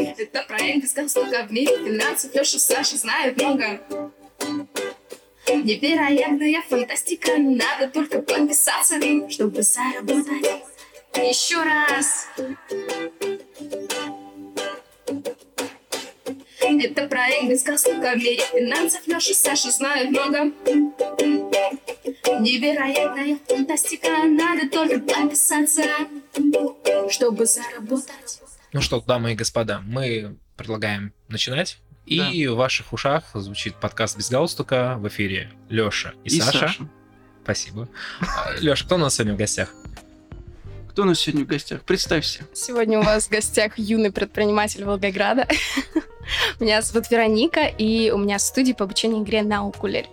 Это проект без галстука в мире финансов. Леша, Саша знает много. Невероятная фантастика, надо только подписаться, чтобы заработать. Еще раз. Это проект без галстука в мире финансов. Леша, Саша знают много. Невероятная фантастика, надо только подписаться, чтобы заработать. Ну что, дамы и господа, мы предлагаем начинать. И в ваших ушах звучит подкаст без галстука в эфире Лёша и, И Саша. Саша. Спасибо. Лёша, кто у нас сегодня в гостях? Кто у нас сегодня в гостях? Представься. Сегодня у вас в гостях юный предприниматель Волгограда. Меня зовут Вероника, и у меня студия по обучению игре на укулеле.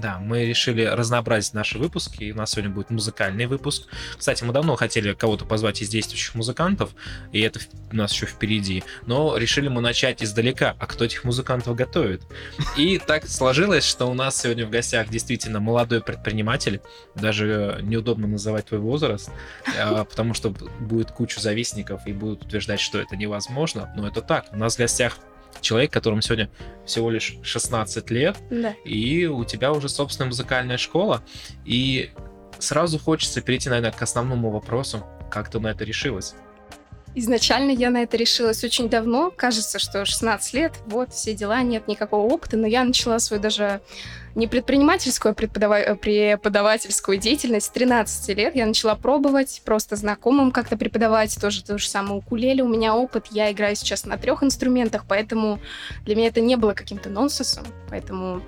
Да, мы решили разнообразить наши выпуски, и у нас сегодня будет музыкальный выпуск. Кстати, мы давно хотели кого-то позвать из действующих музыкантов, и это у нас еще впереди, но решили мы начать издалека, а кто этих музыкантов готовит? И так сложилось, что у нас сегодня в гостях действительно молодой предприниматель, даже неудобно называть твой возраст, а, потому что будет кучу завистников и будут утверждать, что это невозможно, но это так. У нас в гостях человек, которому сегодня всего лишь 16 лет, Да. и у тебя уже собственная музыкальная школа, и сразу хочется перейти, наверное, к основному вопросу, как ты на это решилась. Изначально я на это решилась очень давно. Кажется, что 16 лет, вот, все дела, нет никакого опыта. Но я начала свою даже не предпринимательскую, а преподава- э, преподавательскую деятельность с 13 лет. Я начала пробовать, просто знакомым как-то преподавать. Тоже то же самое укулеле. У меня опыт. Я играю сейчас на трех инструментах, поэтому для меня это не было каким-то нонсенсом. Поэтому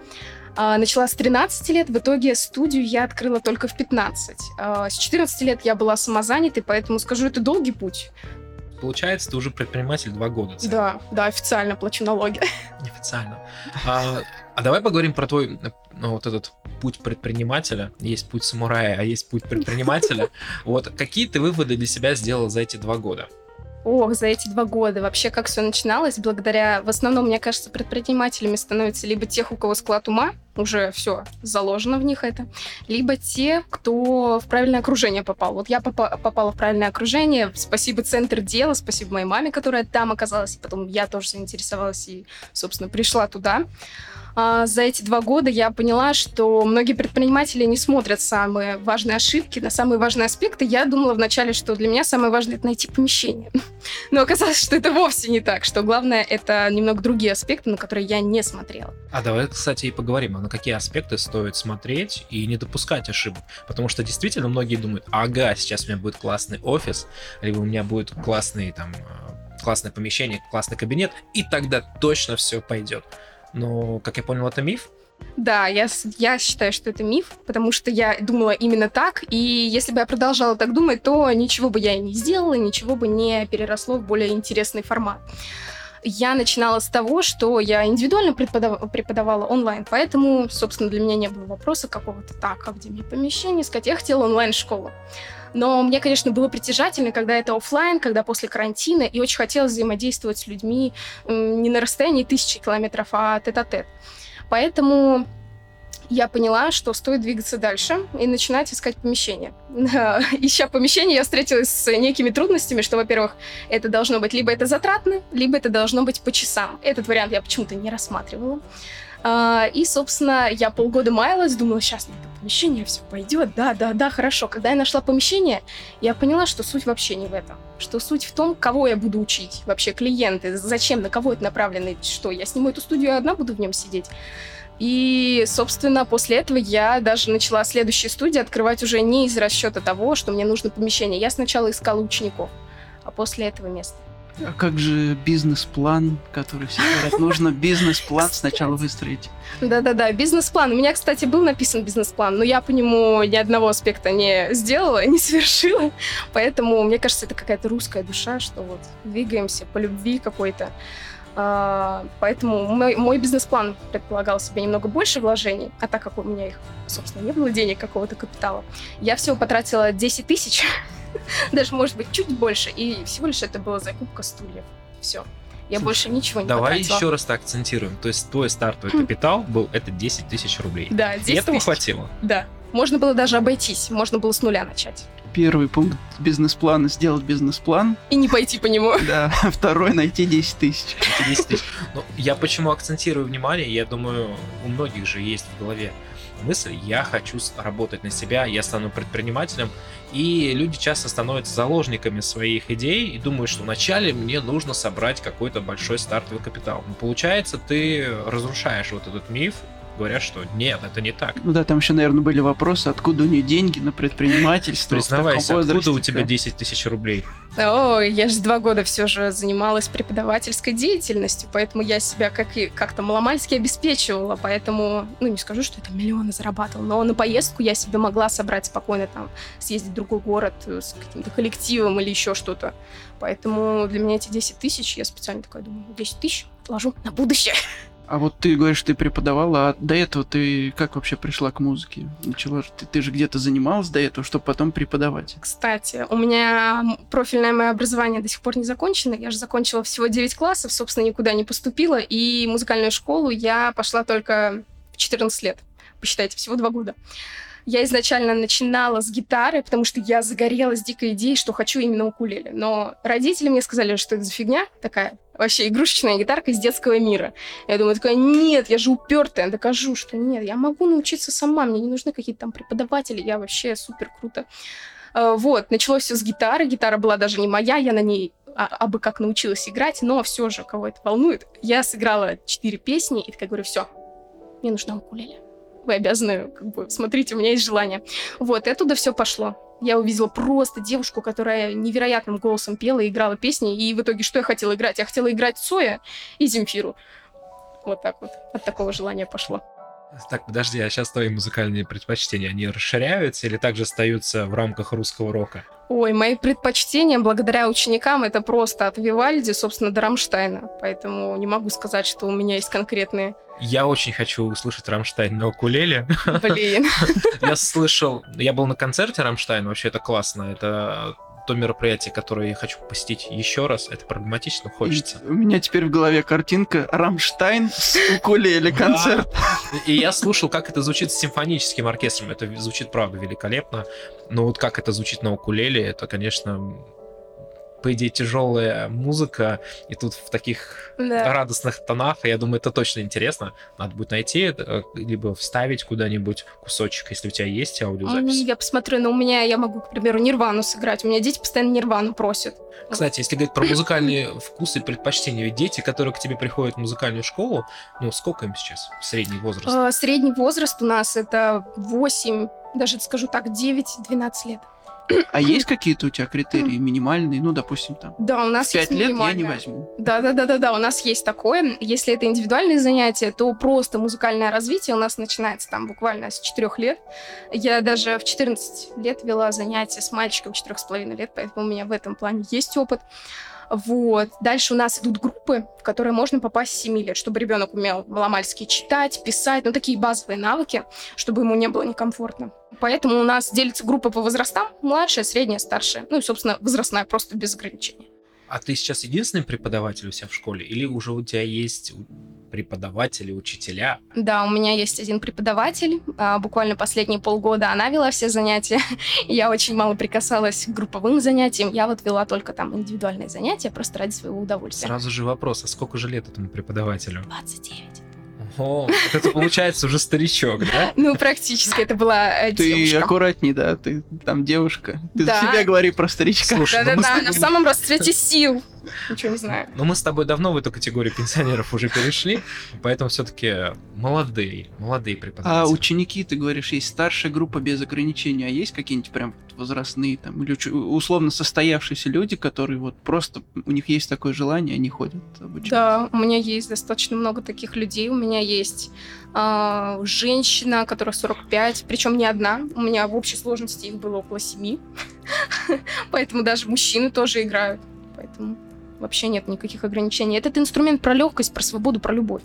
а, начала с 13 лет, в итоге студию я открыла только в 15. А, с 14 лет я была самозанятой, поэтому скажу, это долгий путь. Получается, ты уже предприниматель два года. целых. Да, да, официально плачу налоги. Неофициально. А, а давай поговорим про твой ну, вот этот путь предпринимателя. Есть путь самурая, а есть путь предпринимателя. Вот какие ты выводы для себя сделал за эти два года? Ох, за эти два года вообще как все начиналось, благодаря, в основном, мне кажется, предпринимателями становятся либо тех, у кого склад ума, уже все заложено в них это, либо те, кто в правильное окружение попал. Вот я попа- попала в правильное окружение, спасибо Центр дела, спасибо моей маме, которая там оказалась, потом я тоже заинтересовалась и, собственно, пришла туда. А, За эти два года я поняла, что многие предприниматели не смотрят самые важные ошибки на самые важные аспекты. Я думала вначале, что для меня самое важное это найти помещение. Но оказалось, что это вовсе не так, что главное это немного другие аспекты, на которые я не смотрела. А давай, кстати, и поговорим, а на какие аспекты стоит смотреть и не допускать ошибок. Потому что действительно многие думают, ага, сейчас у меня будет классный офис, либо у меня будет классный там э, классное помещение, классный кабинет, и тогда точно все пойдет. Но, как я понял, это миф. Да, я, я считаю, что это миф, потому что я думала именно так, и если бы я продолжала так думать, то ничего бы я и не сделала, ничего бы не переросло в более интересный формат. Я начинала с того, что я индивидуально преподав- преподавала онлайн, поэтому, собственно, для меня не было вопроса какого-то так, а где мне помещение искать. Я хотела онлайн-школу. Но мне, конечно, было притяжательно, когда это оффлайн, когда после карантина, и очень хотелось взаимодействовать с людьми не на расстоянии тысячи километров, а тет-а-тет. Поэтому я поняла, что стоит двигаться дальше и начинать искать помещение. Ища помещение, я встретилась с некими трудностями, что, во-первых, это должно быть либо это затратно, либо это должно быть по часам. Этот вариант я почему-то не рассматривала. А, И, собственно, я полгода маялась, думала, сейчас найду помещение, все пойдет, да, да, да, хорошо. Когда я нашла помещение, я поняла, что суть вообще не в этом. Что суть в том, кого я буду учить, вообще клиенты, зачем, на кого это направлено, что, я сниму эту студию, я одна буду в нем сидеть. И, собственно, после этого я даже начала следующие студии открывать уже не из расчета того, что мне нужно помещение. Я сначала искала учеников, а после этого место. А как же бизнес-план, который все говорят, нужно бизнес-план сначала выстроить? Да-да-да, бизнес-план. У меня, кстати, был написан бизнес-план, но я по нему ни одного аспекта не сделала, не совершила. Поэтому, мне кажется, это какая-то русская душа, что вот двигаемся по любви какой-то. А, поэтому мой, мой бизнес-план предполагал себе немного больше вложений, а так как у меня их, собственно, не было денег какого-то капитала, я всего потратила 10 тысяч, даже, может быть, чуть больше, и всего лишь это была закупка стульев. Все. Я Слушай, больше ничего не Давай потратила. еще раз так акцентируем. То есть твой стартовый капитал был это 10 тысяч рублей. Да, И 10 этого тысяч. хватило. Да. Можно было даже обойтись, можно было с нуля начать. Первый пункт бизнес-плана — сделать бизнес-план. И не пойти по нему. Да. Второй — найти 10 тысяч. 10 тысяч. Ну, я почему акцентирую внимание, я думаю, у многих же есть в голове мысль, я хочу работать на себя, я стану предпринимателем, и люди часто становятся заложниками своих идей и думают, что вначале мне нужно собрать какой-то большой стартовый капитал. Но получается, ты разрушаешь вот этот миф, говоря, что нет, это не так. Ну да, там еще, наверное, были вопросы, откуда у нее деньги на предпринимательство. Признавайся, откуда у тебя да. 10 тысяч рублей? Ой, я же два года все же занималась преподавательской деятельностью, поэтому я себя как и как-то маломальски обеспечивала, поэтому, ну, не скажу, что это миллионы зарабатывала, но на поездку я себе могла собрать спокойно там, съездить в другой город э, с каким-то коллективом или еще что-то. Поэтому для меня эти 10 тысяч, я специально такая думаю, 10 тысяч отложу на будущее. А вот ты говоришь, ты преподавала, а до этого ты как вообще пришла к музыке? Начала ты, ты же где-то занималась до этого, чтобы потом преподавать. Кстати, у меня профильное мое образование до сих пор не закончено. Я же закончила всего 9 классов, собственно, никуда не поступила. И музыкальную школу я пошла только в 14 лет. Посчитайте, всего 2 года. Я изначально начинала с гитары, потому что я загорелась дикой идеей, что хочу именно укулеле. Но родители мне сказали, что это за фигня такая, вообще игрушечная гитарка из детского мира. Я думаю, такая, нет, я же упертая, докажу, что нет, я могу научиться сама, мне не нужны какие-то там преподаватели, я вообще супер круто. Э, Вот, началось все с гитары. Гитара была даже не моя, я на ней а, абы как научилась играть, но все же, кого это волнует. Я сыграла четыре песни и такая говорю, все, мне нужна укулеле. Вы обязаны, как бы, смотрите, у меня есть желание. Вот, и оттуда все пошло. Я увидела просто девушку, которая невероятным голосом пела и играла песни, и в итоге что я хотела играть? Я хотела играть Соя и Земфиру. Вот так вот. От такого желания пошло. Так, подожди, а сейчас твои музыкальные предпочтения, они расширяются или также остаются в рамках русского рока? Ой, мои предпочтения благодаря ученикам это просто от Вивальди, собственно, до Рамштайна. Поэтому не могу сказать, что у меня есть конкретные... Я очень хочу услышать Рамштайн на укулеле. Блин. Я слышал, я был на концерте Рамштайн, вообще это классно, это то мероприятие, которое я хочу посетить еще раз. Это проблематично, хочется. У меня теперь в голове картинка Рамштайн с укулеле концерт. И я слушал, как это звучит с симфоническим оркестром. Это звучит, правда, великолепно. Но вот как это звучит на укулеле, это, конечно, по идее, тяжелая музыка, и тут в таких Да. радостных тонах, я думаю, это точно интересно. Надо будет найти, это, либо вставить куда-нибудь кусочек, если у тебя есть аудиозапись. Я посмотрю, но у меня, я могу, к примеру, Нирвану сыграть. У меня дети постоянно Нирвану просят. Кстати, если говорить про музыкальные вкусы и предпочтения, ведь дети, которые к тебе приходят в музыкальную школу, ну, сколько им сейчас? Средний возраст? Э, Средний возраст у нас это 8, даже скажу так, 9-12 лет. А есть какие-то у тебя критерии минимальные? Ну, допустим, там, Да, у нас в 5 есть лет я не возьму. Да, да, да, да, да. У нас есть такое. Если это индивидуальные занятия, то просто музыкальное развитие у нас начинается там буквально с 4 лет. Я даже в 14 лет вела занятия с мальчиком 4,5 лет, поэтому у меня в этом плане есть опыт. Вот. Дальше у нас идут группы, в которые можно попасть с 7 лет, чтобы ребенок умел маломальски читать, писать, ну, такие базовые навыки, чтобы ему не было некомфортно. Поэтому у нас делится группа по возрастам, младшая, средняя, старшая. Ну и, собственно, возрастная, просто без ограничений. А ты сейчас единственный преподаватель у себя в школе? Или уже у тебя есть преподаватели, учителя? Да, у меня есть один преподаватель. а, Буквально последние полгода она вела все занятия. Я очень мало прикасалась к групповым занятиям. Я вот вела только там индивидуальные занятия, просто ради своего удовольствия. Сразу же вопрос, а сколько же лет этому преподавателю? 29. О, это получается уже старичок, да? Ну, практически это была э, Ты аккуратней, да, ты там девушка. Ты Да. за себя говори про старичка. Ну Да-да-да, она в самом расцвете сил. Ничего не знаю. ну мы с тобой давно в эту категорию пенсионеров уже перешли, поэтому все-таки молодые, молодые А преподаватели. ученики, ты говоришь, есть старшая группа без ограничений, а есть какие-нибудь прям возрастные там, или условно состоявшиеся люди, которые вот просто, у них есть такое желание, они ходят обучаться? Да, у меня есть достаточно много таких людей. У меня есть а, женщина, которая 45, причем не одна. У меня в общей сложности их было около семи. Поэтому даже мужчины тоже играют. Поэтому вообще нет никаких ограничений. Этот инструмент про легкость, про свободу, про любовь.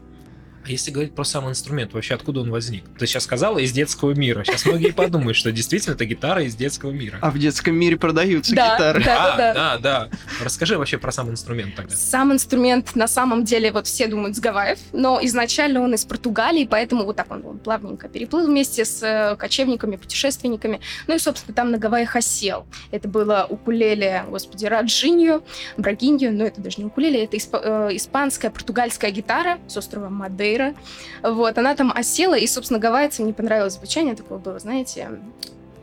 А если говорить про сам инструмент, вообще откуда он возник? Ты сейчас сказала из детского мира. Сейчас многие подумают, что действительно это гитара из детского мира. А в детском мире продаются Да, гитары. да. А, да, да. Расскажи вообще про сам инструмент тогда. Сам инструмент на самом деле, вот все думают, с Гавайев, но изначально он из Португалии, поэтому вот так он, он плавненько переплыл вместе с э, кочевниками, путешественниками. Ну и, собственно, там на Гавайях осел. Это было укулеле, господи, Раджинью, Брагинью, но это даже не укулеле, это испа- э, испанская, португальская гитара с острова Мадейра. Вот, она там осела, и, собственно, гавайцам не понравилось звучание, такое было, знаете,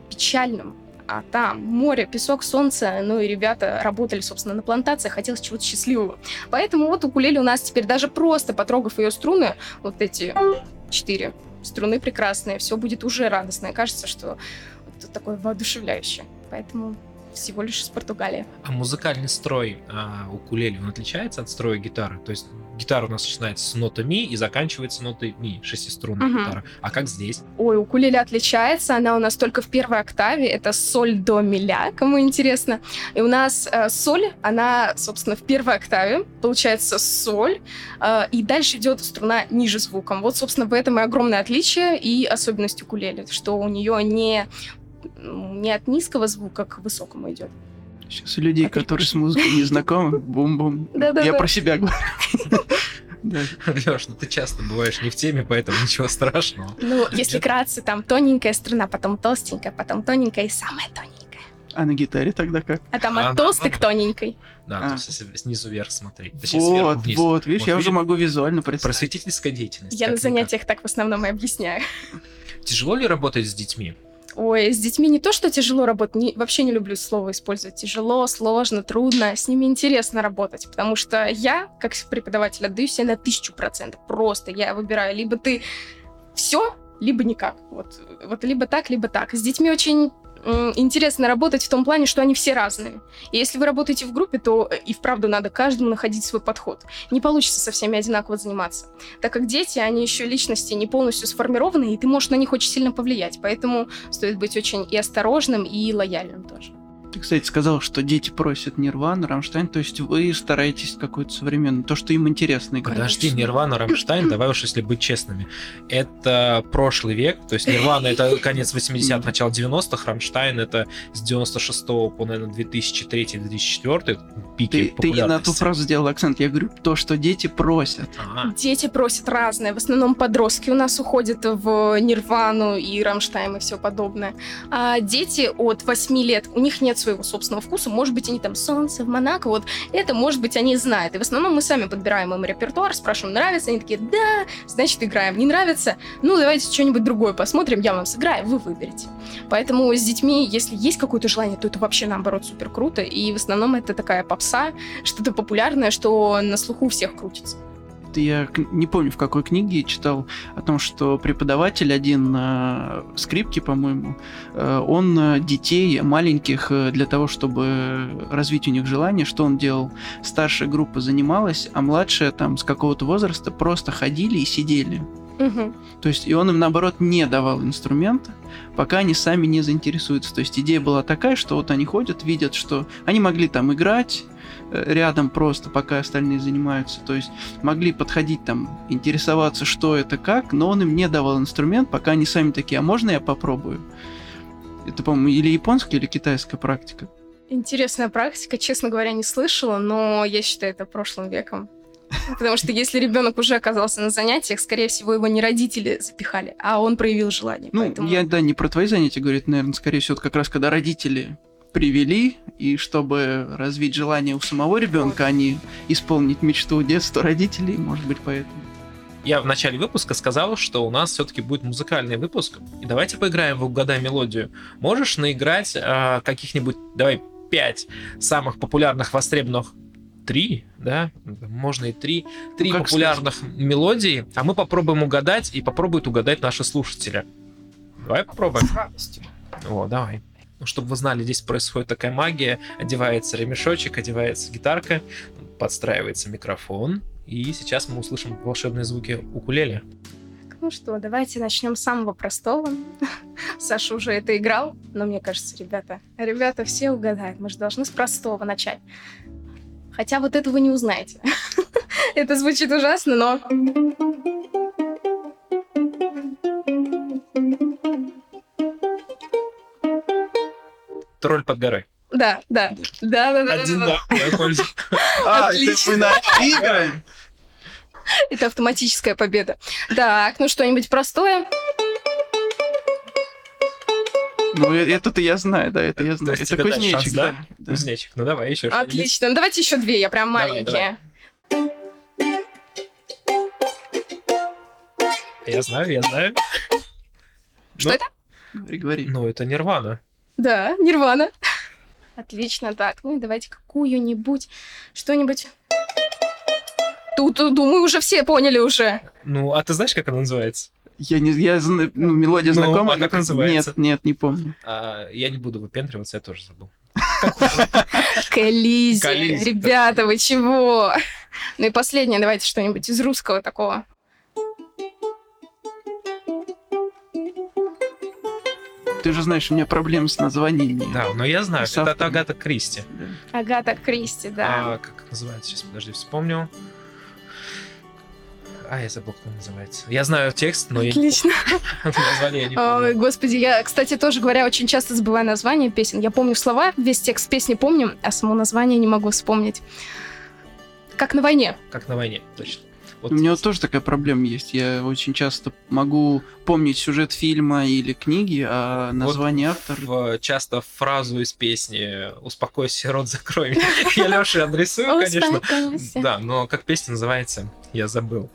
печальным. А там море, песок, солнце, ну и ребята работали, собственно, на плантациях, хотелось чего-то счастливого. Поэтому вот укулеле у нас теперь даже просто потрогав ее струны, вот эти четыре струны прекрасные, все будет уже радостно. И кажется, что вот такое воодушевляющее. Поэтому всего лишь из Португалии. А музыкальный строй а, укулеле, он отличается от строя гитары? То есть гитара у нас начинается с ноты ми и заканчивается нотой ми, шестиструнная Мгм. гитара. А как здесь? Ой, укулеле отличается, она у нас только в первой октаве, это соль до ми ля, кому интересно. И у нас э, соль, она, собственно, в первой октаве, получается соль, э, и дальше идет струна ниже звуком. Вот, собственно, в этом и огромное отличие и особенность укулеле, что у нее не не от низкого звука к высокому идет. Сейчас у людей, Отлично. которые с музыкой не знакомы, бум-бум. Я про себя говорю. Да. Леш, ну ты часто бываешь не в теме, поэтому ничего страшного. Ну, если кратце, там тоненькая струна, потом толстенькая, потом тоненькая и самая тоненькая. А на гитаре тогда как? А там А, от толстой к тоненькой. Да, А. то есть снизу вверх смотреть. Точнее, Вот, вниз. вот, видишь, Вот я уже могу визуально представить. Просветительская деятельность. Я на занятиях так в основном и объясняю. Тяжело ли работать с детьми? Ой, с детьми не то, что тяжело работать, не- вообще не люблю слово использовать. Тяжело, сложно, трудно. С ними интересно работать, потому что я, как преподаватель, отдаю себе на тысячу процентов. Просто я выбираю, либо ты все, либо никак. Вот, вот либо так, либо так. С детьми очень интересно работать в том плане, что они все разные. И если вы работаете в группе, то э, и вправду надо каждому находить свой подход. Не получится со всеми одинаково заниматься. Так как дети, они еще личности не полностью сформированы, и ты можешь на них очень сильно повлиять. Поэтому стоит быть очень и осторожным, и лояльным тоже. Ты, кстати, сказал, что дети просят Нирвану, Рамштайн, то есть вы стараетесь какой-то современный, то, что им интересно играть. Подожди, Нирвана, Рамштайн, давай уж если быть честными. Это прошлый век, то есть Нирвана это конец 80-х, начало 90-х, Рамштайн это с 96 по, наверное, 2003-2004, пики Ты, ты не на ту фразу сделал акцент. Я говорю то, что дети просят. Ага. Дети просят разное. В основном подростки у нас уходят в Нирвану и Рамштайн и все подобное. А дети от 8 лет, у них нет своего собственного вкуса. Может быть, они там «Солнце в Монако», вот это, может быть, они знают. И в основном мы сами подбираем им репертуар, спрашиваем, нравится? Они такие, да, значит, играем. Не нравится? Ну, давайте что-нибудь другое посмотрим, я вам сыграю, вы выберете. Поэтому с детьми, если есть какое-то желание, то это вообще, наоборот, супер круто. И в основном это такая попса, что-то популярное, что на слуху всех крутится. Это я не помню, в какой книге читал о том, что преподаватель один на скрипке, по-моему, э, он э, детей маленьких э, для того, чтобы развить у них желание, что он делал? Старшая группа занималась, а младшая там с какого-то возраста просто ходили и сидели. Мгм. То есть, и он им, наоборот, не давал инструмента, пока они сами не заинтересуются. То есть, идея была такая, что вот они ходят, видят, что они могли там играть э, рядом просто, пока остальные занимаются. То есть, могли подходить там, интересоваться, что это, как, но он им не давал инструмент, пока они сами такие, а можно я попробую? Это, по-моему, или японская, или китайская практика. Интересная практика, честно говоря, не слышала, но я считаю это прошлым веком. Потому что если ребенок уже оказался на занятиях, скорее всего, его не родители запихали, а он проявил желание. Ну, Поэтому я, да, не про твои занятия говорю, это, наверное, скорее всего, это как раз когда родители привели, и чтобы развить желание у самого ребенка, а не исполнить мечту детства родителей, может быть, поэтому. Я в начале выпуска сказал, что у нас все-таки будет музыкальный выпуск. И давайте поиграем в «Угадай мелодию». Можешь наиграть а, каких-нибудь, давай, пять самых популярных, востребованных три, да, можно и три, три как популярных мелодии, а мы попробуем угадать, и попробуют угадать наши слушатели. Давай попробуем. О, давай. Ну, чтобы вы знали, здесь происходит такая магия. Одевается ремешочек, одевается гитарка, подстраивается микрофон. И сейчас мы услышим волшебные звуки укулеле. Ну что, давайте начнем с самого простого. Саша уже это играл, но мне кажется, ребята, ребята все угадают. Мы же должны с простого начать. Хотя вот этого не узнаете. Это звучит ужасно, но... Тролль под горой. Да, да. Да, да, да. Один да. А, это мы наиграем. Это автоматическая победа. Так, ну что-нибудь простое. Ну, э- это-то я знаю, да, это я То знаю. Это дать шанс, кузнечик, да? Кузнечик, ну давай еще. Отлично. Ну давайте еще две, я прям Давай, маленькие. Я знаю, я знаю. Что Ну, это? Говори, говори. Ну, это Нирвана. Да, Нирвана. Отлично, так, ну и давайте какую-нибудь, что-нибудь. Тут, тут, думаю, уже все поняли уже. Ну, а ты знаешь, как она называется? Я не, я ну, мелодия Ну, знакома. а как называется? Нет, нет, не помню. А, я не буду выпендриваться, я тоже забыл. Коллизия. Ребята, вы чего? Ну и последнее, давайте что-нибудь из русского такого. Ты же знаешь, у меня проблемы с названиями. Да, но я знаю, это. Агата Кристи. Агата Кристи, да. А, как называется? Сейчас, подожди, вспомню. А, я забыл, как он называется. Я знаю текст, но я Отлично. название я не Ой, помню. господи, я, кстати, тоже говоря, очень часто забываю названия песен. Я помню слова, весь текст песни помню, а само название не могу вспомнить. Как на войне. Как на войне, точно. Вот У меня вот тоже такая проблема есть. Я очень часто могу помнить сюжет фильма или книги, а название автора... в- часто фразу из песни «Успокойся, рот закрой». Я Лёше адресую, конечно. Успокойся. Да, но как песня называется, я забыл.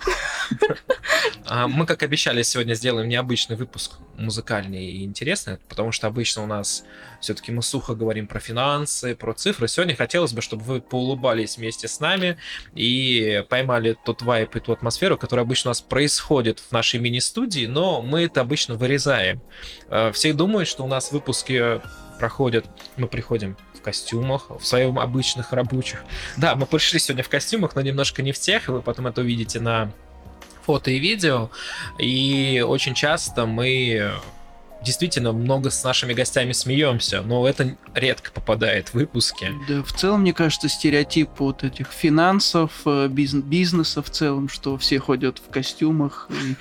А, Мы, как обещали, сегодня сделаем необычный выпуск, музыкальный и интересный, потому что обычно у нас все-таки мы сухо говорим про финансы, про цифры. Сегодня хотелось бы, чтобы вы поулыбались вместе с нами и поймали тот вайп и ту атмосферу, которая обычно у нас происходит в нашей мини-студии, но мы это обычно вырезаем. Э, Все думают, что у нас выпуски проходят, мы приходим в костюмах, в своем обычных рабочих. Да, мы пришли сегодня в костюмах, но немножко не в тех, вы потом это увидите на фото и видео. И очень часто мы действительно много с нашими гостями смеемся, но это редко попадает в выпуски. Да, в целом, мне кажется, стереотип вот этих финансов, э, биз- бизнеса в целом, что все ходят в костюмах, и,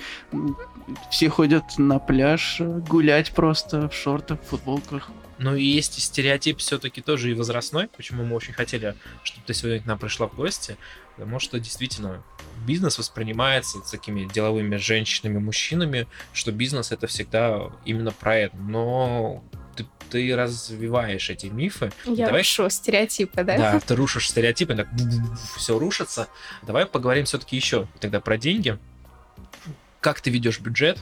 все ходят на пляж гулять просто в шортах, в футболках. Ну и есть и стереотип все-таки тоже и возрастной, почему мы очень хотели, чтобы ты сегодня к нам пришла в гости, потому что действительно бизнес воспринимается такими деловыми женщинами, мужчинами, что бизнес это всегда именно про это. Но ты, ты развиваешь эти мифы. Я Давай- рушу стереотипы, да? Да, ты рушишь стереотипы, так все рушится. Давай поговорим все-таки еще тогда про деньги. Как ты ведешь бюджет?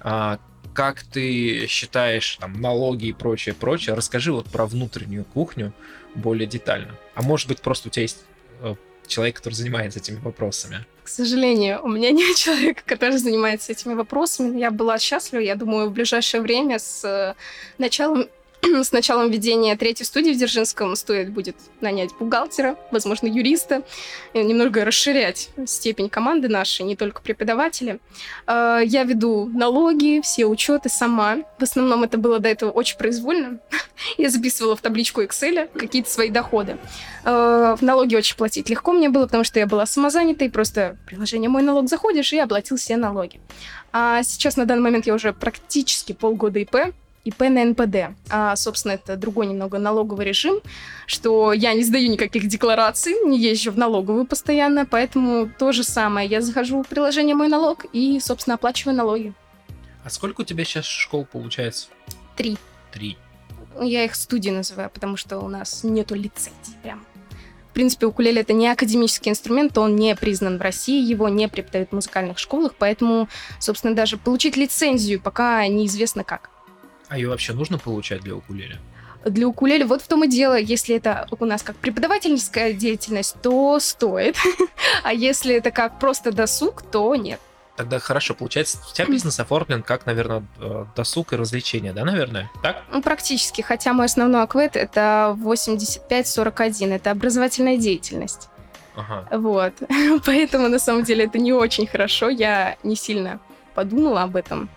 А, Как ты считаешь там налоги и прочее, прочее? Расскажи вот про внутреннюю кухню более детально. А может быть просто у тебя есть э, человек, который занимается этими вопросами? К сожалению, у меня нет человека, который занимается этими вопросами. Я была счастлива, я думаю, в ближайшее время с э, началом с началом ведения третьей студии в Дзержинском стоит будет нанять бухгалтера, возможно, юриста, и немного расширять степень команды нашей, не только преподаватели. Э, Я веду налоги, все учеты сама. В основном это было до этого очень произвольно. Я записывала в табличку Excel какие-то свои доходы. Э, В налоги очень платить легко мне было, потому что я была самозанятой, просто приложение «Мой налог» заходишь и оплатил все налоги. А сейчас на данный момент я уже практически полгода ИП, ИП на НПД. А, собственно, это другой немного налоговый режим, что я не сдаю никаких деклараций, не езжу в налоговую постоянно, поэтому то же самое. Я захожу в приложение «Мой налог» и, собственно, оплачиваю налоги. А сколько у тебя сейчас школ получается? Три. Три. Я их студии называю, потому что у нас нету лицензий прям. В принципе, укулеле это не академический инструмент, он не признан в России, его не преподают в музыкальных школах, поэтому, собственно, даже получить лицензию пока неизвестно как. А ее вообще нужно получать для укулеле? Для укулеле вот в том и дело, если это у нас как преподавательская деятельность, то стоит, а если это как просто досуг, то нет. Тогда хорошо, получается, у тебя бизнес оформлен как, наверное, э, досуг и развлечения, да, наверное? Так? Ну, практически, хотя мой основной аквет это 85-41, это образовательная деятельность. Ага. Вот. Поэтому, на самом деле, это не очень хорошо. Я не сильно подумала об этом.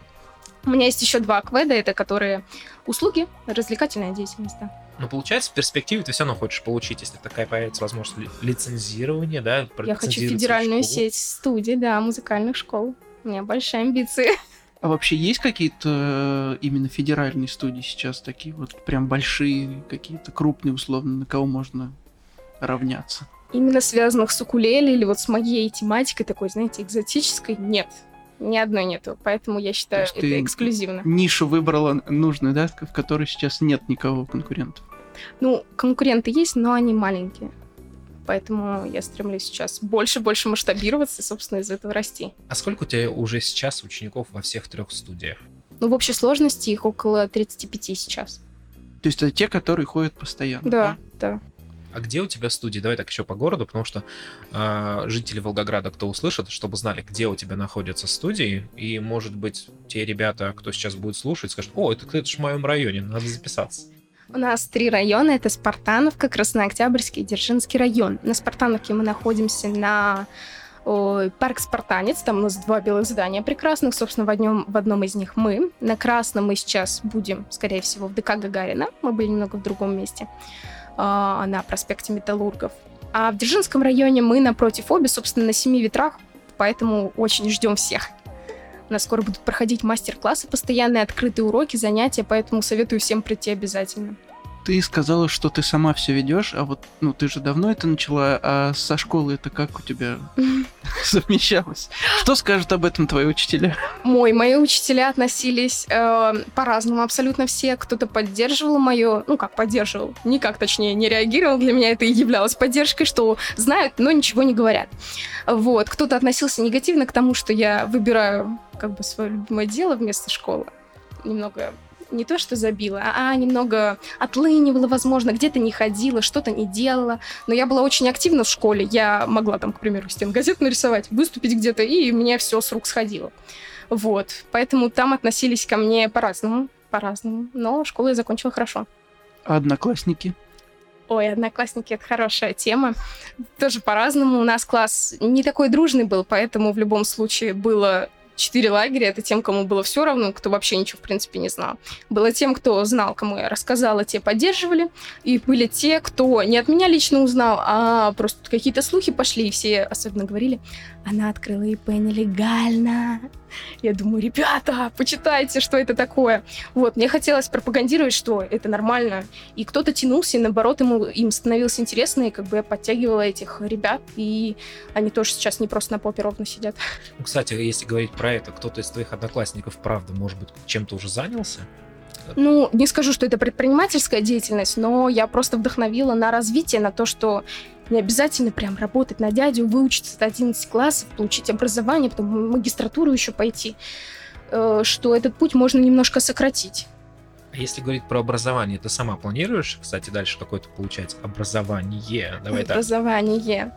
У меня есть еще два акведа, это которые услуги, развлекательная деятельность, да. Но получается, в перспективе ты все равно хочешь получить, если такая появится возможность ли- лицензирования, да? Я хочу федеральную школу. сеть студий, да, музыкальных школ. У меня большие амбиции. А вообще есть какие-то э, именно федеральные студии сейчас такие вот прям большие, какие-то крупные условно, на кого можно равняться? Именно связанных с укулеле или вот с моей тематикой такой, знаете, экзотической, нет. Ни одной нету, поэтому я считаю, То есть ты это эксклюзивно. Нишу выбрала нужную, да, в которой сейчас нет никого конкурентов. Ну, конкуренты есть, но они маленькие. Поэтому я стремлюсь сейчас больше-больше масштабироваться и, собственно, из этого расти. А сколько у тебя уже сейчас учеников во всех трех студиях? Ну, в общей сложности их около 35 сейчас. То есть это те, которые ходят постоянно. Да, да. А где у тебя студии? Давай так еще по городу, потому что э, жители Волгограда, кто услышит, чтобы знали, где у тебя находятся студии, и, может быть, те ребята, кто сейчас будет слушать, скажут, о, это, это же в моем районе, надо записаться. У нас три района. Это Спартановка, Краснооктябрьский и Дзержинский район. На Спартановке мы находимся на парк Спартанец. Там у нас два белых здания прекрасных. Собственно, в одном, в одном из них мы. На Красном мы сейчас будем, скорее всего, в ДК Гагарина. Мы были немного в другом месте. А, на проспекте Металлургов. А в Дзержинском районе мы напротив обе, собственно, на семи ветрах. Поэтому очень ждем всех. У нас скоро будут проходить мастер-классы, постоянные открытые уроки, занятия, поэтому советую всем прийти обязательно. Ты сказала, что ты сама все ведешь, а вот, ну, ты же давно это начала, а со школы это как у тебя совмещалось? Что скажут об этом твои учителя? Мой, мои учителя относились э, по-разному абсолютно все. Кто-то поддерживал мое, ну как поддерживал, никак точнее не реагировал. Для меня это и являлось поддержкой, что знают, но ничего не говорят. Вот. Кто-то относился негативно к тому, что я выбираю как бы свое любимое дело вместо школы. Немного не то что забила, а немного отлынивала, возможно, где-то не ходила, что-то не делала. Но я была очень активна в школе. Я могла там, к примеру, стен газет нарисовать, выступить где-то, и мне все с рук сходило. Вот. Поэтому там относились ко мне по-разному. По-разному. Но школу я закончила хорошо. А одноклассники? Ой, одноклассники это хорошая тема. Тоже по-разному. У нас класс не такой дружный был, поэтому в любом случае было четыре лагеря. Это тем, кому было все равно, кто вообще ничего, в принципе, не знал. Было тем, кто знал, кому я рассказала, те поддерживали. И были те, кто не от меня лично узнал, а просто какие-то слухи пошли, и все особенно говорили, она открыла ИП нелегально. Я думаю, ребята, почитайте, что это такое. Вот, мне хотелось пропагандировать, что это нормально. И кто-то тянулся, и наоборот, ему, им становилось интересно, и как бы я подтягивала этих ребят, и они тоже сейчас не просто на попе ровно сидят. Ну, кстати, если говорить про это, кто-то из твоих одноклассников, правда, может быть, чем-то уже занялся? Ну, не скажу, что это предпринимательская деятельность, но я просто вдохновила на развитие, на то, что не обязательно прям работать на дядю, выучиться до 11 классов, получить образование, потом в магистратуру еще пойти, э, что этот путь можно немножко сократить. А если говорить про образование, ты сама планируешь, кстати, дальше какое-то получать образование? Давай так. Образование.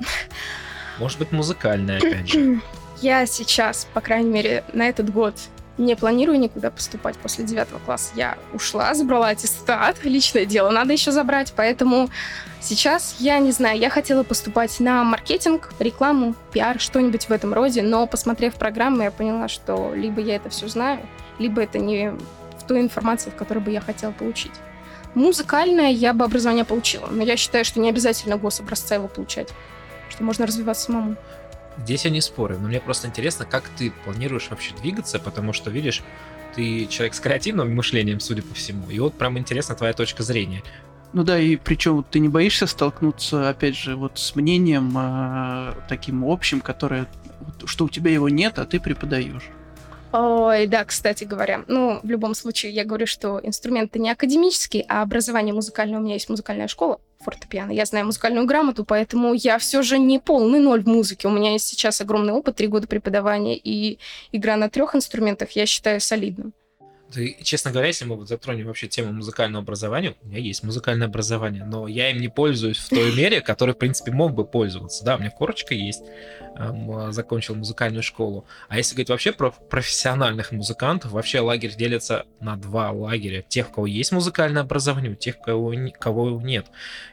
Может быть, музыкальное, опять же. Я сейчас, по крайней мере, на этот год не планирую никуда поступать после девятого класса. Я ушла, забрала аттестат, личное дело надо еще забрать, поэтому сейчас я не знаю, я хотела поступать на маркетинг, рекламу, пиар, что-нибудь в этом роде, но посмотрев программы, я поняла, что либо я это все знаю, либо это не в той информации, в которой бы я хотела получить. Музыкальное я бы образование получила, но я считаю, что не обязательно гособразца его получать, что можно развиваться самому. Здесь я не спорю, но мне просто интересно, как ты планируешь вообще двигаться, потому что, видишь, ты человек с креативным мышлением, судя по всему, и вот прям интересна твоя точка зрения. Ну да, и причем ты не боишься столкнуться, опять же, вот с мнением э, таким общим, которое, что у тебя его нет, а ты преподаешь. Ой, да, кстати говоря. Ну, в любом случае, я говорю, что инструменты не академические, а образование музыкальное у меня есть музыкальная школа фортепиано. Я знаю музыкальную грамоту, поэтому я все же не полный ноль в музыке. У меня есть сейчас огромный опыт, три года преподавания, и игра на трех инструментах я считаю солидным. Ты, честно говоря, если мы затронем вообще тему музыкального образования, у меня есть музыкальное образование, но я им не пользуюсь в той мере, которой, в принципе, мог бы пользоваться. Да, у меня корочка есть, эм, закончил музыкальную школу. А если говорить вообще про профессиональных музыкантов, вообще лагерь делится на два лагеря. Тех, у кого есть музыкальное образование, у тех, кого, кого нет.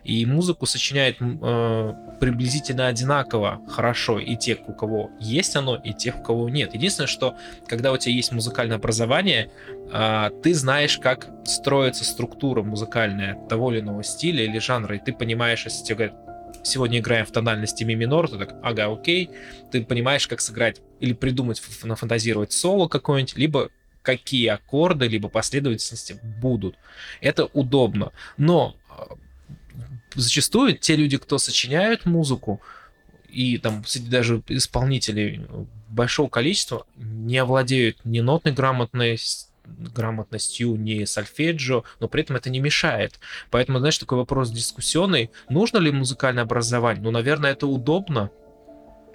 И музыку сочиняет э, приблизительно одинаково хорошо и тех, у кого есть оно, и тех, у кого нет. Единственное, что когда у тебя есть музыкальное образование, а, ты знаешь, как строится структура музыкальная того или иного стиля или жанра, и ты понимаешь, если тебе говорят, сегодня играем в тональности ми минор, ты так, ага, окей, ты понимаешь, как сыграть или придумать, нафантазировать соло какое-нибудь, либо какие аккорды либо последовательности будут. Это удобно. Но а, зачастую те люди, кто сочиняют музыку, и там среди даже исполнителей большого количества не овладеют ни нотной грамотностью, грамотностью, ни сольфеджио, но при этом это не мешает. Поэтому, знаешь, такой вопрос дискуссионный. Нужно ли музыкальное образование? Ну, наверное, это удобно,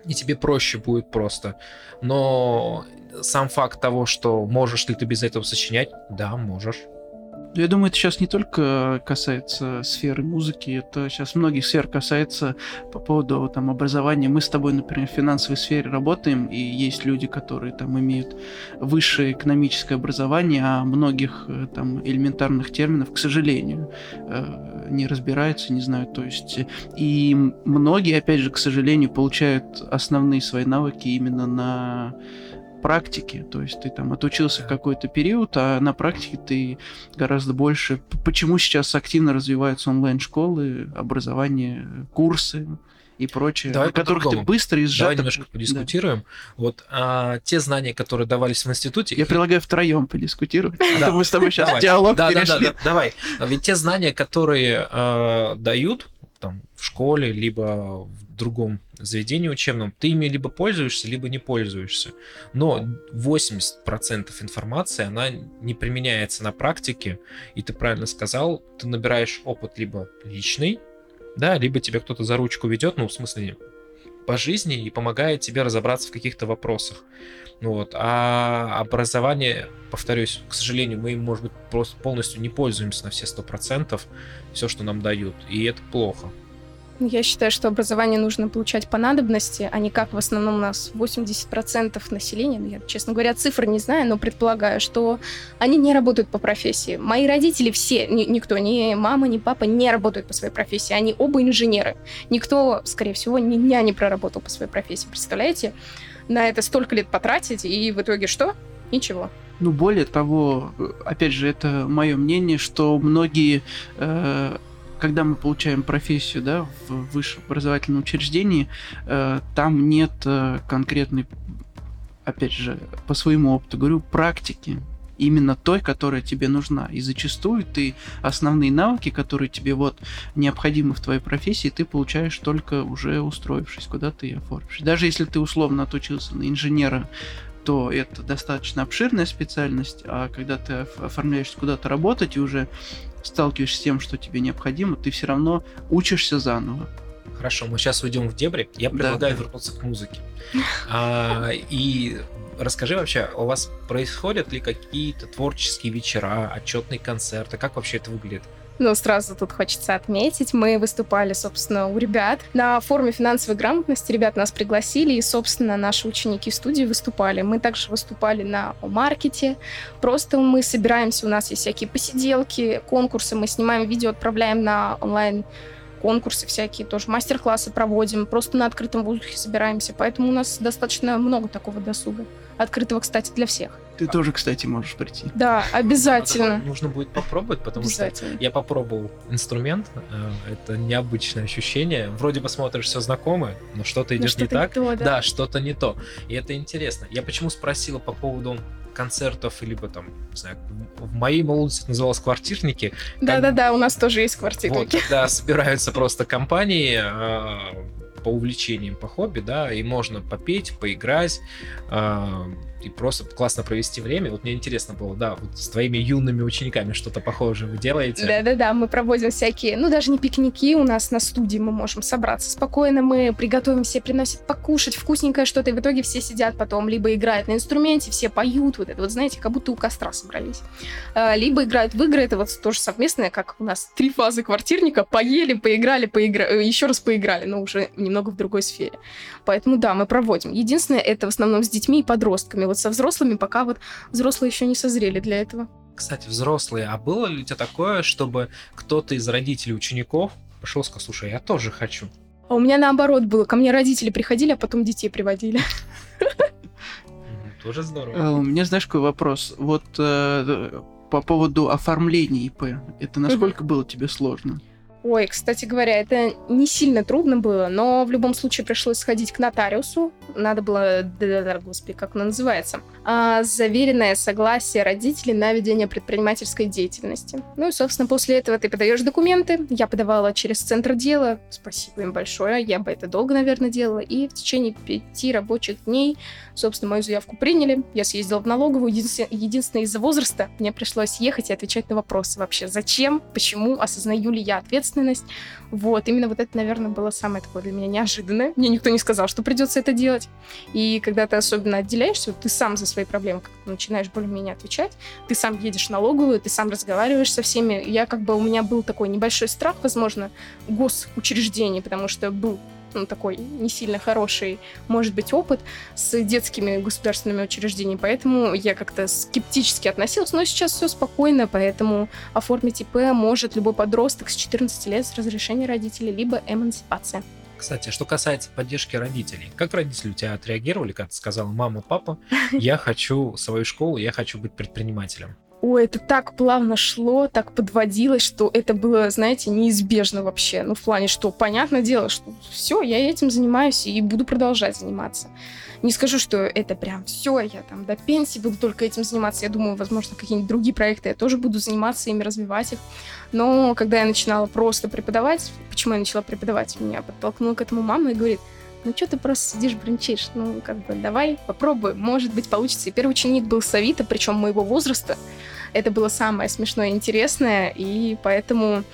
и тебе проще будет просто. Но сам факт того, что можешь ли ты без этого сочинять, да, можешь. Я думаю, это сейчас не только касается сферы музыки, это сейчас многих сфер касается по поводу там, образования. Мы с тобой, например, в финансовой сфере работаем, и есть люди, которые там имеют высшее экономическое образование, а многих э, там элементарных терминов, к сожалению, э, не разбираются, не знают. То есть, и многие, опять же, к сожалению, получают основные свои навыки именно на практике, то есть ты там отучился в какой-то период, а на практике ты гораздо больше... Почему сейчас активно развиваются онлайн-школы, образование, курсы? и прочее, Давай которых ты быстро и сжато... Давай немножко подискутируем. Да. Вот а, те знания, которые давались в институте... Я предлагаю втроем подискутировать. Да. Мы с тобой сейчас диалог да, да, да, да, давай. Ведь те знания, которые э, дают там, в школе, либо в другом заведении учебном, ты ими либо пользуешься, либо не пользуешься. Но 80% информации, она не применяется на практике, и ты правильно сказал, ты набираешь опыт либо личный, да, либо тебя кто-то за ручку ведет, ну, в смысле, по жизни и помогает тебе разобраться в каких-то вопросах. Вот. А образование, повторюсь, к сожалению, мы может быть, просто полностью не пользуемся на все сто процентов, все, что нам дают, и это плохо. Я считаю, что образование нужно получать по надобности, а не как в основном у нас 80% населения, ну, я, честно говоря, цифр не знаю, но предполагаю, что они не работают по профессии. Мои родители все, ни, никто, ни мама, ни папа не работают по своей профессии, они оба инженеры. Никто, скорее всего, ни дня не проработал по своей профессии, представляете? На это столько лет потратить, и в итоге что? Ничего. Ну, более того, опять же, это мое мнение, что многие э, когда мы получаем профессию да, в высшем образовательном учреждении, э, там нет э, конкретной, опять же, по своему опыту говорю, практики именно той, которая тебе нужна. И зачастую ты основные навыки, которые тебе вот необходимы в твоей профессии, ты получаешь только уже устроившись, куда ты оформишь. Даже если ты условно отучился на инженера то это достаточно обширная специальность, а когда ты оформляешься куда-то работать и уже сталкиваешься с тем, что тебе необходимо, ты все равно учишься заново. Хорошо, мы сейчас уйдем в дебри. Я предлагаю да. вернуться к музыке. А, и расскажи вообще, у вас происходят ли какие-то творческие вечера, отчетные концерты? Как вообще это выглядит? Ну, сразу тут хочется отметить, мы выступали, собственно, у ребят на форуме финансовой грамотности. Ребят нас пригласили, и, собственно, наши ученики в студии выступали. Мы также выступали на маркете. Просто мы собираемся, у нас есть всякие посиделки, конкурсы, мы снимаем видео, отправляем на онлайн конкурсы всякие, тоже мастер-классы проводим, просто на открытом воздухе собираемся. Поэтому у нас достаточно много такого досуга. Открытого, кстати, для всех. Ты тоже, кстати, можешь прийти. Да, обязательно. Ну, нужно будет попробовать, потому что я попробовал инструмент. Э, это необычное ощущение. Вроде бы смотришь все знакомое, но что-то идет не так. то, да, да что-то не то. И это интересно. Я почему спросила по поводу концертов, либо там, не знаю, в моей молодости это называлось квартирники. Да-да-да, у нас тоже есть квартирники. Вот, когда собираются просто компании, э, по увлечениям, по хобби, да, и можно попеть, поиграть, э, и просто классно провести время. Вот мне интересно было, да, вот с твоими юными учениками что-то похожее вы делаете? Да-да-да, мы проводим всякие, ну, даже не пикники у нас на студии, мы можем собраться спокойно, мы приготовим, все приносят покушать вкусненькое что-то, и в итоге все сидят потом, либо играют на инструменте, все поют, вот это вот, знаете, как будто у костра собрались. А, либо играют в игры, это вот тоже совместное, как у нас три фазы квартирника, поели, поиграли, поигра... Э, еще раз поиграли, но уже немного в другой сфере. Поэтому да, мы проводим. Единственное, это в основном с детьми и подростками. Со взрослыми пока вот взрослые еще не созрели для этого. Кстати, взрослые, а было ли у тебя такое, чтобы кто-то из родителей учеников пошел и сказал, слушай, я тоже хочу? А у меня наоборот было. Ко мне родители приходили, а потом детей приводили. Тоже здорово. Э, у меня, знаешь, какой вопрос? Вот э, по поводу оформления ИП. Это насколько было тебе сложно? Ой, кстати говоря, это не сильно трудно было, но в любом случае пришлось сходить к нотариусу. Надо было, да, господи, как оно называется, а, заверенное согласие родителей на ведение предпринимательской деятельности. Ну и, собственно, после этого ты подаешь документы. Я подавала через центр дела. Спасибо им большое. Я бы это долго, наверное, делала. И в течение пяти рабочих дней, собственно, мою заявку приняли. Я съездила в налоговую. Единственное, из-за возраста мне пришлось ехать и отвечать на вопросы вообще. Зачем, почему, осознаю ли я ответственность ответственность. Вот, именно вот это, наверное, было самое такое для меня неожиданное. Мне никто не сказал, что придется это делать. И когда ты особенно отделяешься, ты сам за свои проблемы начинаешь более-менее отвечать, ты сам едешь в налоговую, ты сам разговариваешь со всеми. Я как бы, у меня был такой небольшой страх, возможно, госучреждений, потому что был ну, такой не сильно хороший, может быть, опыт с детскими государственными учреждениями, поэтому я как-то скептически относилась, но сейчас все спокойно, поэтому оформить ИП может любой подросток с 14 лет с разрешения родителей, либо эмансипация. Кстати, что касается поддержки родителей, как родители у тебя отреагировали, когда ты сказала, мама, папа, я хочу свою школу, я хочу быть предпринимателем? Ой, это так плавно шло, так подводилось, что это было, знаете, неизбежно вообще. Ну, в плане, что понятное дело, что все, я этим занимаюсь и буду продолжать заниматься. Не скажу, что это прям все, я там до пенсии буду только этим заниматься. Я думаю, возможно, какие-нибудь другие проекты я тоже буду заниматься ими, развивать их. Но когда я начинала просто преподавать, почему я начала преподавать, меня подтолкнула к этому мама и говорит, ну что ты просто сидишь, бренчишь? Ну, как бы, давай, попробуй, может быть, получится. И первый ученик был Савита, причем моего возраста. Это было самое смешное и интересное, и поэтому,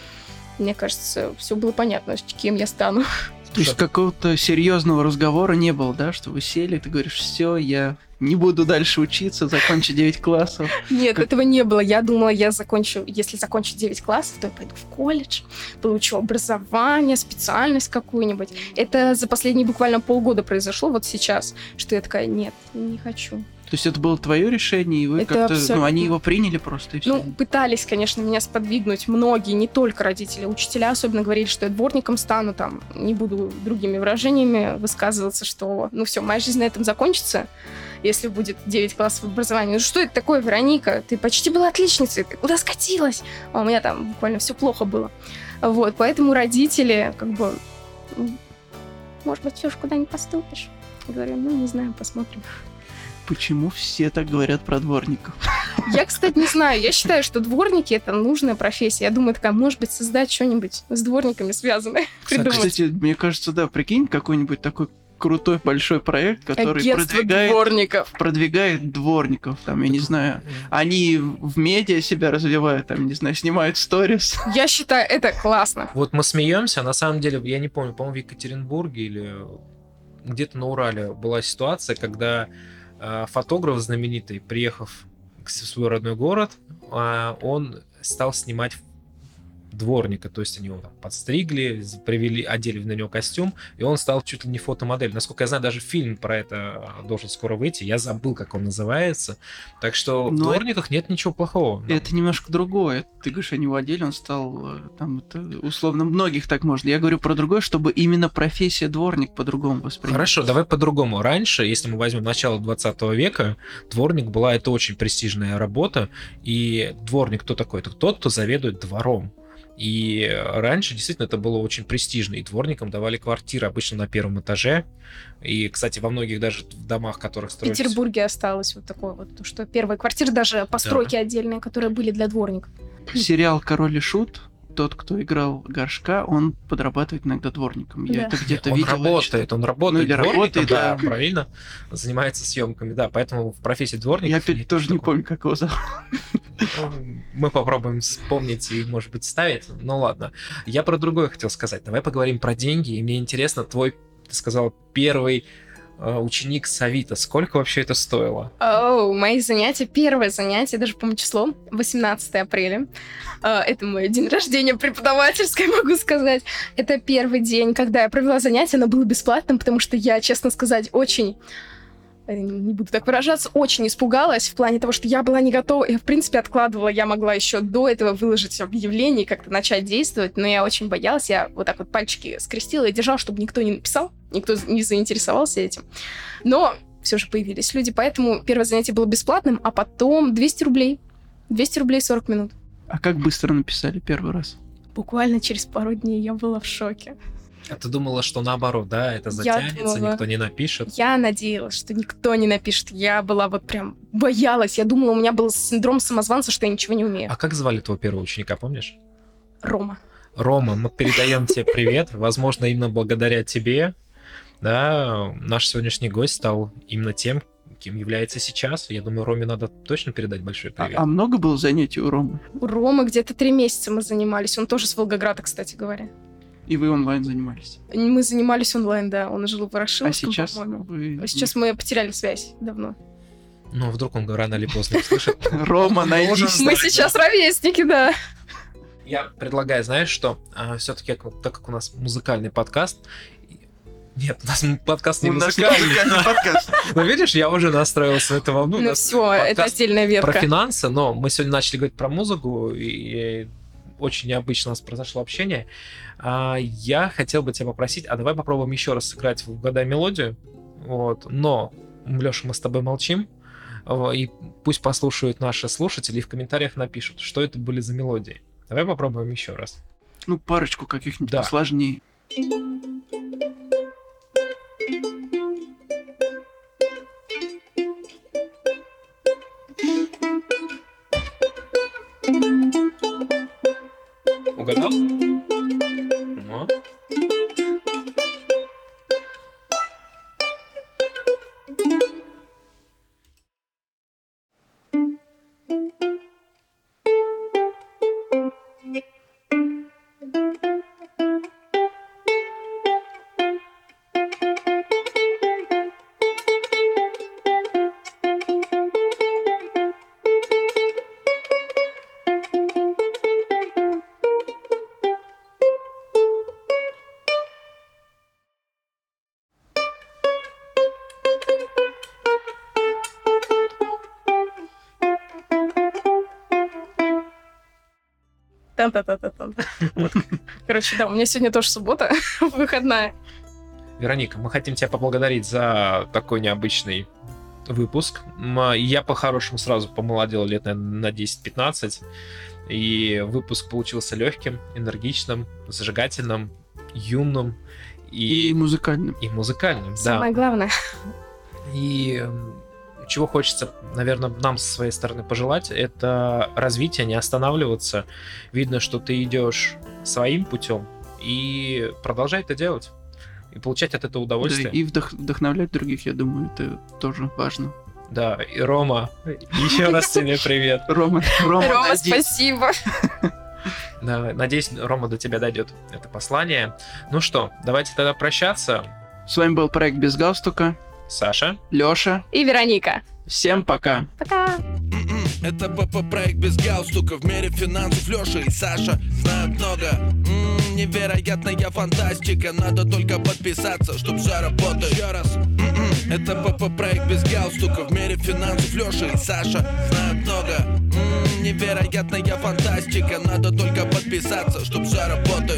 мне кажется, все было понятно, кем я стану. То есть какого-то серьезного разговора не было, да, что вы сели, ты говоришь, все, я не буду дальше учиться, закончу 9 классов. Нет, как... этого не было. Я думала, я закончу, если закончу 9 классов, то я пойду в колледж, получу образование, специальность какую-нибудь. Это за последние буквально полгода произошло, вот сейчас, что я такая, нет, не хочу. То есть это было твое решение, и вы как-то, абсолютно... ну, они его приняли просто и все? Ну, пытались, конечно, меня сподвигнуть многие, не только родители, учителя особенно говорили, что я дворником стану, там, не буду другими выражениями высказываться, что, ну все, моя жизнь на этом закончится, если будет 9 классов образования. Ну что это такое, Вероника? Ты почти была отличницей, ты куда скатилась? А у меня там буквально все плохо было. Вот, поэтому родители, как бы, «Ну, может быть, все же куда не поступишь. Я говорю, ну, не знаю, посмотрим почему все так говорят про дворников. Я, кстати, не знаю. Я считаю, что дворники это нужная профессия. Я думаю, такая, может быть, создать что-нибудь с дворниками связанное. Кстати, кстати, мне кажется, да, прикинь, какой-нибудь такой крутой большой проект, который Агентство продвигает дворников. продвигает дворников, там, я не знаю, они в медиа себя развивают, там, не знаю, снимают сторис. Я считаю, это классно. Вот мы смеемся, на самом деле, я не помню, по-моему, в Екатеринбурге или где-то на Урале была ситуация, когда фотограф знаменитый, приехав в свой родной город, а, он стал снимать дворника, то есть они его там подстригли, привели, одели на него костюм, и он стал чуть ли не фотомодель. Насколько я знаю, даже фильм про это а, должен скоро выйти, я забыл, как он называется. Так что Но в дворниках нет ничего плохого. Это немножко другое. Ты говоришь, они его одели, он стал э, там, это, условно, многих так можно. Я говорю про другое, чтобы именно профессия дворник по-другому воспринимать. Хорошо, давай по-другому. Раньше, если мы возьмем начало 20 века, дворник была это очень престижная работа, и дворник кто такой? Это тот, кто заведует двором. И раньше действительно это было очень престижно, и дворникам давали квартиры обычно на первом этаже. И, кстати, во многих даже в домах, которых строились... В Петербурге осталось вот такое вот, что первые квартиры, даже постройки да. отдельные, которые были для дворников. Сериал «Король и Шут» тот, кто играл горшка, он подрабатывает иногда дворником. Я да. это где-то видел. Он работает, он работает. Ну, или работает, да, да, правильно. Занимается съемками, да. Поэтому в профессии дворника. Я опять тоже такого. не помню, как его зовут. Ну, мы попробуем вспомнить и, может быть, ставить. Ну ладно. Я про другое хотел сказать. Давай поговорим про деньги. И мне интересно, твой, ты сказал, первый ученик Савита. Сколько вообще это стоило? О, oh, мои занятия, первое занятие, даже помню число, 18 апреля. Uh, это мой день рождения преподавательской, могу сказать. Это первый день, когда я провела занятие, оно было бесплатным, потому что я, честно сказать, очень Э, не буду так выражаться, очень испугалась в плане того, что я была не готова. Я, в принципе, откладывала, я могла еще до этого выложить объявление и как-то начать действовать, но я очень боялась. Я вот так вот пальчики скрестила и держала, чтобы никто не написал, никто не заинтересовался этим. Но все же появились люди, поэтому первое занятие было бесплатным, а потом 200 рублей. 200 рублей 40 минут. А как быстро написали первый раз? Буквально через пару дней я была в шоке. А ты думала, что наоборот, да, это затянется, думала- никто не напишет? Я надеялась, что никто не напишет. Я была вот прям боялась. Я думала, у меня был синдром самозванца, что я ничего не умею. А как звали твоего первого ученика, помнишь? Рома. Рома, мы передаем тебе привет. Возможно, именно благодаря тебе, да, наш сегодняшний гость стал именно тем, кем является сейчас. Я думаю, Роме надо точно передать большой А, привет. а много было занятий у Ромы? У Ромы где-то три месяца мы занимались. Он тоже с Волгограда, кстати говоря. И вы онлайн занимались? Мы занимались онлайн, да. Он жил в А Ворошиловском, сейчас по-моему. вы... А сейчас мы потеряли связь давно. Ну, вдруг он рано или поздно услышит. Рома, найдись. Мы сейчас ровесники, да. Я предлагаю, знаешь что, все-таки, так как у нас музыкальный подкаст, нет, у нас подкаст не У нас музыкальный. Но видишь, я уже настроился в эту волну. Ну нас все, это отдельная про ветка. финансы, но мы сегодня начали говорить про музыку, и очень необычно у нас произошло общение. А, Я хотел бы тебя попросить, а давай попробуем еще раз сыграть в «Угадай мелодию». Вот. Но, Леша, мы с тобой молчим, и пусть послушают наши слушатели и в комментариях напишут, что это были за мелодии. Давай попробуем еще раз. Ну, парочку каких-нибудь Да. Угадал? Короче, да, у меня сегодня тоже суббота, выходная. Вероника, мы хотим тебя поблагодарить за такой необычный выпуск. Я по-хорошему сразу помолодел лет наверное, на 10-15. И выпуск получился легким, энергичным, зажигательным, юным И и, музыкальным. и музыкальным. Да. Самое главное. И чего хочется, наверное, нам со своей стороны пожелать, это развитие, не останавливаться. Видно, что ты идешь своим путем и продолжай это делать. И получать от этого Да, удовольствие. и вдох- вдохновлять других, я думаю, это тоже важно. Да, и Рома, еще раз тебе привет. Рома, Рома, Рома, спасибо. Да, надеюсь, Рома, до тебя дойдет это послание. Ну что, давайте тогда прощаться. С вами был проект «Без галстука». Саша. Лёша. И Вероника. Всем пока. Пока. Это ПП-проект без галстука В мире финансов Леша и Саша знают много М, Невероятная фантастика Надо только подписаться, чтоб все работало Еще раз М-м. Это ПП-проект без галстука В мире финансов Леша и Саша знают много М, Невероятная фантастика Надо только подписаться, чтоб все работало